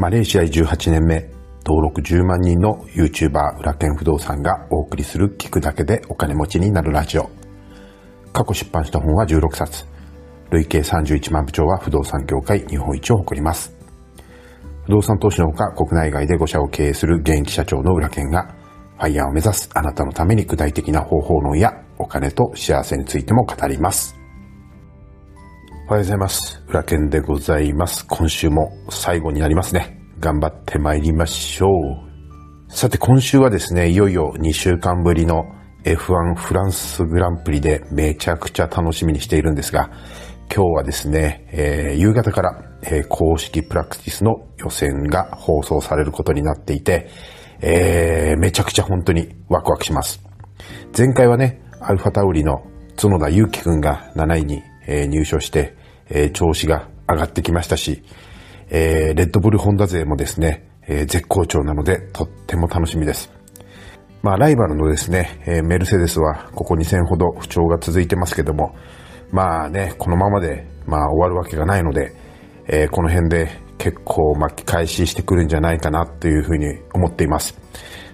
マレーシア18年目、登録10万人の YouTuber 裏剣不動産がお送りする聞くだけでお金持ちになるラジオ。過去出版した本は16冊。累計31万部長は不動産業界日本一を誇ります。不動産投資のほか国内外で5社を経営する現役社長の裏剣がファイヤーを目指すあなたのために具体的な方法論やお金と幸せについても語ります。おはようございます。裏剣でございます。今週も最後になりますね。頑張って参りましょう。さて今週はですね、いよいよ2週間ぶりの F1 フランスグランプリでめちゃくちゃ楽しみにしているんですが、今日はですね、えー、夕方から、えー、公式プラクティスの予選が放送されることになっていて、えー、めちゃくちゃ本当にワクワクします。前回はね、アルファタウリの角田祐樹くんが7位に、えー、入賞して、えー、調子が上がってきましたし、えー、レッドブルホンダ勢もですね、えー、絶好調なのでとっても楽しみです。まあ、ライバルのですね、えー、メルセデスはここ2戦ほど不調が続いてますけども、まあね、このままで、まあ終わるわけがないので、えー、この辺で結構巻き返ししてくるんじゃないかなというふうに思っています。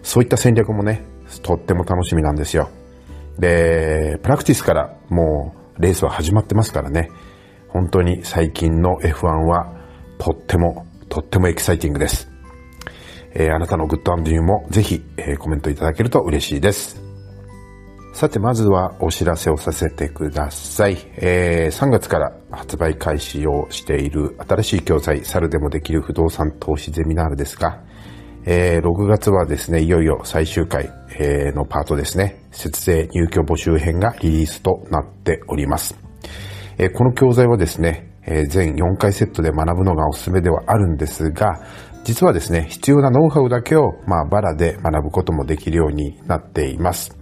そういった戦略もね、とっても楽しみなんですよ。で、プラクティスからもうレースは始まってますからね。本当に最近の F1 はとっても、とってもエキサイティングです。えー、あなたの Good and New もぜひ、えー、コメントいただけると嬉しいです。さて、まずはお知らせをさせてください。えー、3月から発売開始をしている新しい教材、猿でもできる不動産投資ゼミナールですが、えー、6月はですね、いよいよ最終回、えー、のパートですね、節税入居募集編がリリースとなっております。えー、この教材はですね、えー、全4回セットで学ぶのがおすすめではあるんですが、実はですね、必要なノウハウだけを、まあ、バラで学ぶこともできるようになっています。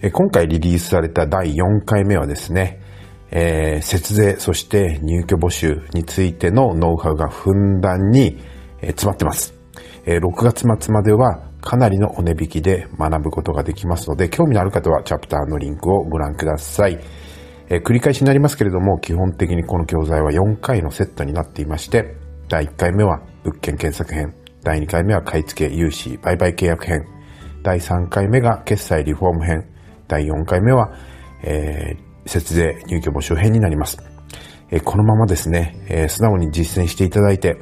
えー、今回リリースされた第4回目はですね、えー、節税、そして入居募集についてのノウハウがふんだんに、えー、詰まってます。えー、6月末まではかなりのお値引きで学ぶことができますので、興味のある方はチャプターのリンクをご覧ください。えー、繰り返しになりますけれども、基本的にこの教材は4回のセットになっていまして、第1回目は物件検索編、第2回目は買い付け融資売買契約編、第3回目が決済リフォーム編、第4回目は、えー、節税入居募集編になります。えー、このままですね、えー、素直に実践していただいて、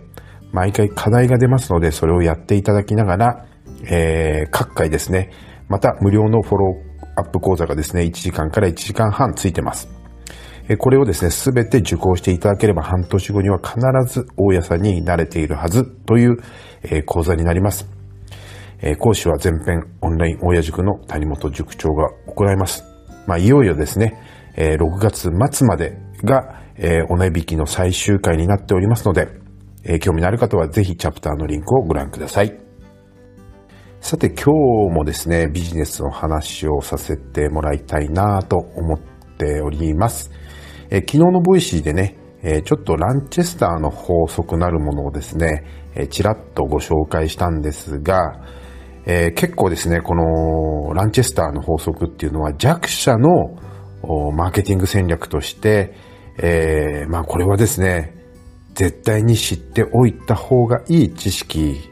毎回課題が出ますので、それをやっていただきながら、えー、各回ですね、また無料のフォローアップ講座がですね、1時間から1時間半ついてます。これをですね、すべて受講していただければ半年後には必ず大家さんに慣れているはずという講座になります。講師は全編オンライン大家塾の谷本塾長が行います。まあ、いよいよですね、6月末までがお値引きの最終回になっておりますので、興味のある方はぜひチャプターのリンクをご覧ください。さて今日もですね、ビジネスの話をさせてもらいたいなと思っております。え昨日の Voicy でね、えちょっとランチェスターの法則なるものをですね、えちらっとご紹介したんですが、えー、結構ですね、このランチェスターの法則っていうのは弱者のマーケティング戦略として、えー、まあこれはですね、絶対に知っておいた方がいい知識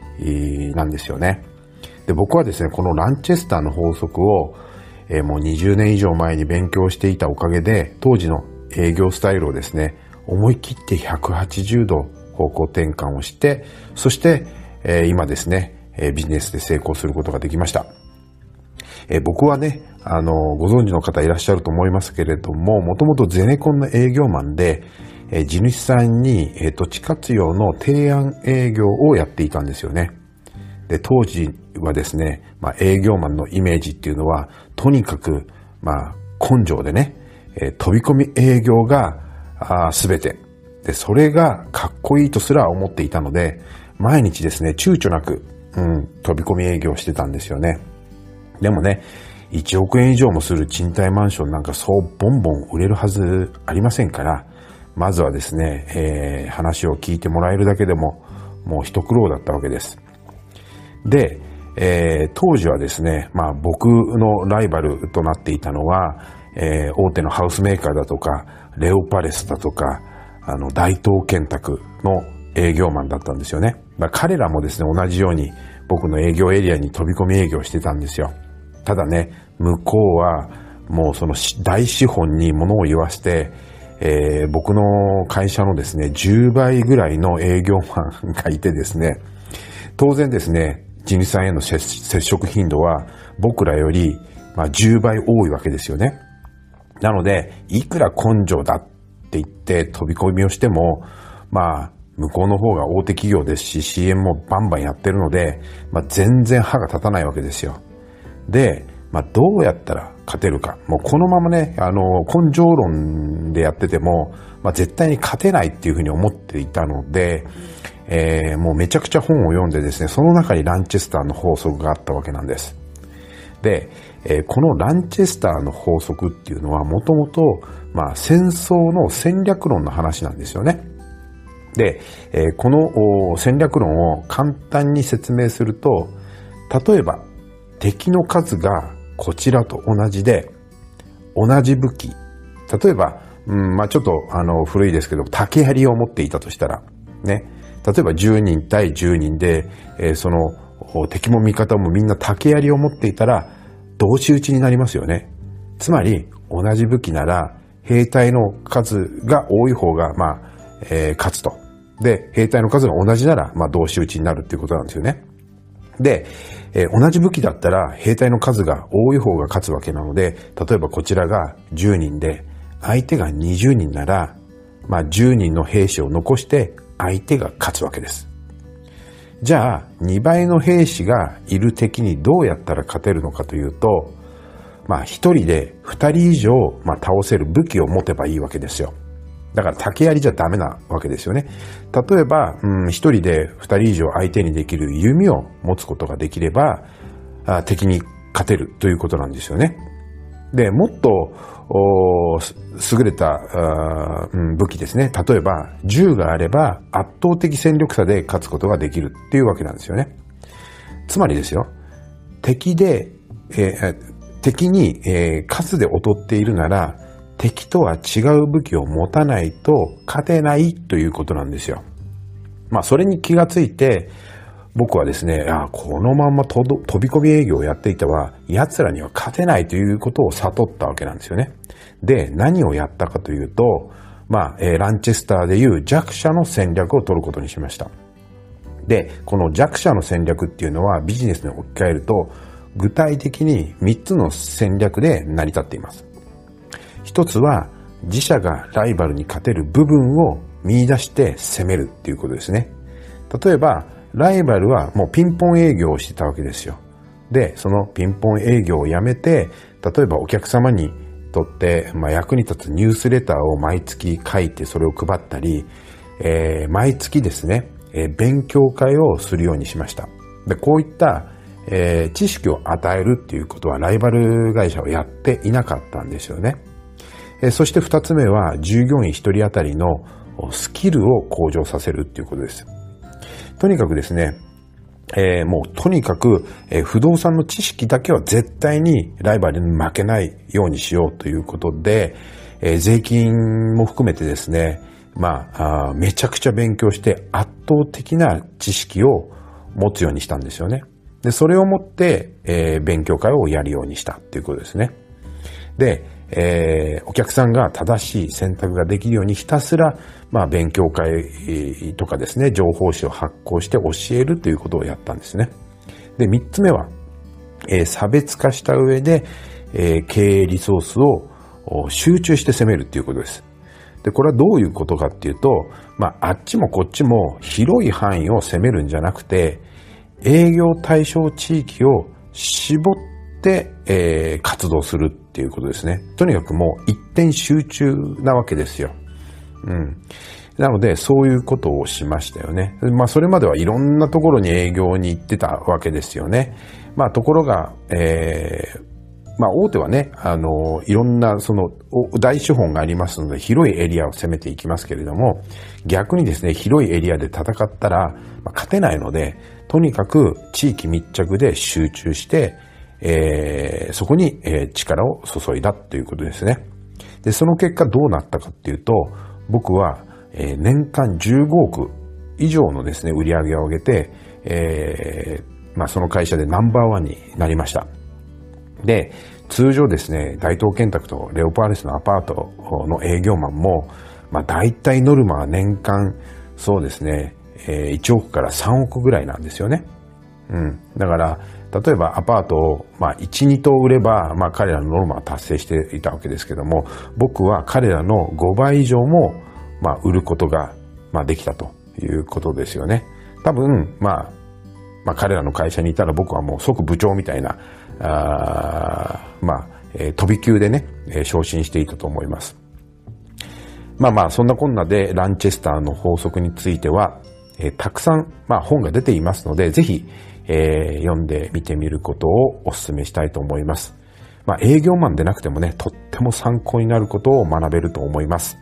なんですよね。で、僕はですね、このランチェスターの法則を、えー、もう20年以上前に勉強していたおかげで、当時の営業スタイルをですね、思い切って180度方向転換をして、そして、えー、今ですね、えー、ビジネスで成功することができました。えー、僕はね、あの、ご存知の方いらっしゃると思いますけれども、もともとゼネコンの営業マンで、え、地主さんに、え、土地活用の提案営業をやっていたんですよね。で、当時はですね、まあ、営業マンのイメージっていうのは、とにかく、まあ、根性でね、えー、飛び込み営業が、すべて。で、それがかっこいいとすら思っていたので、毎日ですね、躊躇なく、うん、飛び込み営業してたんですよね。でもね、1億円以上もする賃貸マンションなんかそうボンボン売れるはずありませんから、まずはですね、えー、話を聞いてもらえるだけでも、もう一苦労だったわけです。で、えー、当時はですね、まあ僕のライバルとなっていたのは、えー、大手のハウスメーカーだとか、レオパレスだとか、あの、大東建託の営業マンだったんですよね。まあ、彼らもですね、同じように僕の営業エリアに飛び込み営業してたんですよ。ただね、向こうはもうその大資本に物を言わせて、えー、僕の会社のですね、10倍ぐらいの営業マンがいてですね、当然ですね、地主さんへの接触頻度は僕らより、ま、10倍多いわけですよね。なので、いくら根性だって言って飛び込みをしても、まあ、向こうの方が大手企業ですし、CM もバンバンやってるので、まあ、全然歯が立たないわけですよ。で、まあ、どうやったら勝てるか。もうこのままね、あの、根性論でやってても、まあ、絶対に勝てないっていうふうに思っていたので、えー、もうめちゃくちゃ本を読んでですね、その中にランチェスターの法則があったわけなんです。で、えー、このランチェスターの法則っていうのはもともと、まあ、戦争の戦略論の話なんですよね。で、えー、この戦略論を簡単に説明すると、例えば敵の数がこちらと同じで、同じ武器、例えば、うん、まあちょっとあの古いですけど、竹槍を持っていたとしたら、ね、例えば10人対10人で、えー、その敵も味方もみんな竹槍を持っていたら、同士討ちになりますよね。つまり、同じ武器なら、兵隊の数が多い方が、まあ、えー、勝つと。で、兵隊の数が同じなら、まあ、同士討ちになるっていうことなんですよね。で、えー、同じ武器だったら、兵隊の数が多い方が勝つわけなので、例えばこちらが10人で、相手が20人なら、まあ、10人の兵士を残して、相手が勝つわけです。じゃあ、2倍の兵士がいる敵にどうやったら勝てるのかというと、まあ、1人で2人以上、まあ、倒せる武器を持てばいいわけですよ。だから竹槍じゃダメなわけですよね。例えば、うん、一人で二人以上相手にできる弓を持つことができれば、あ敵に勝てるということなんですよね。で、もっと、優れたうん、武器ですね。例えば、銃があれば圧倒的戦力差で勝つことができるっていうわけなんですよね。つまりですよ、敵で、えー、敵に、えー、数で劣っているなら、敵とは違う武器を持たないと勝てないということなんですよ。まあ、それに気がついて、僕はですね、あこのまま飛び込み営業をやっていたは、奴らには勝てないということを悟ったわけなんですよね。で、何をやったかというと、まあ、えー、ランチェスターでいう弱者の戦略を取ることにしました。で、この弱者の戦略っていうのはビジネスに置き換えると、具体的に3つの戦略で成り立っています。一つは自社がライバルに勝てる部分を見出して攻めるっていうことですね。例えば、ライバルはもうピンポン営業をしてたわけですよ。で、そのピンポン営業をやめて、例えばお客様にとって、まあ、役に立つニュースレターを毎月書いてそれを配ったり、えー、毎月ですね、えー、勉強会をするようにしました。で、こういった、えー、知識を与えるっていうことはライバル会社はやっていなかったんですよね。えそして二つ目は従業員一人当たりのスキルを向上させるっていうことです。とにかくですね、えー、もうとにかく、えー、不動産の知識だけは絶対にライバルに負けないようにしようということで、えー、税金も含めてですね、まああ、めちゃくちゃ勉強して圧倒的な知識を持つようにしたんですよね。で、それをもって、えー、勉強会をやるようにしたっていうことですね。で、えー、お客さんが正しい選択ができるようにひたすら、まあ、勉強会とかですね、情報誌を発行して教えるということをやったんですね。で、三つ目は、えー、差別化した上で、えー、経営リソースを集中して攻めるっていうことです。で、これはどういうことかっていうと、まあ、あっちもこっちも広い範囲を攻めるんじゃなくて、営業対象地域を絞って、えー、活動するっていうことですね。とにかくもう一点集中なわけですよ。うん。なので、そういうことをしましたよね。まあ、それまではいろんなところに営業に行ってたわけですよね。まあ、ところが、えー、まあ、大手はね、あの、いろんな、その、大資本がありますので、広いエリアを攻めていきますけれども、逆にですね、広いエリアで戦ったら、まあ、勝てないので、とにかく地域密着で集中して、えー、そこに、えー、力を注いだということですね。で、その結果どうなったかっていうと、僕は、えー、年間15億以上のですね、売り上げを上げて、えー、まあその会社でナンバーワンになりました。で、通常ですね、大東建託とレオパーレスのアパートの営業マンも、まあ大体ノルマは年間、そうですね、えー、1億から3億ぐらいなんですよね。うん。だから、例えばアパートを、まあ、1、2棟売れば、まあ、彼らのノルマは達成していたわけですけども、僕は彼らの5倍以上も、まあ、売ることが、まあ、できたということですよね。多分、まあ、まあ、彼らの会社にいたら僕はもう即部長みたいな、あまあ、えー、飛び級でね、えー、昇進していたと思います。まあまあ、そんなこんなでランチェスターの法則については、えー、たくさん、まあ、本が出ていますので、ぜひ、えー、読んでみてみることをお勧めしたいと思います。まあ、営業マンでなくてもね、とっても参考になることを学べると思います。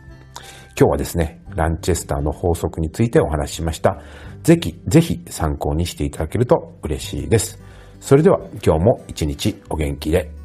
今日はですね、ランチェスターの法則についてお話ししました。ぜひ、ぜひ参考にしていただけると嬉しいです。それでは今日も一日お元気で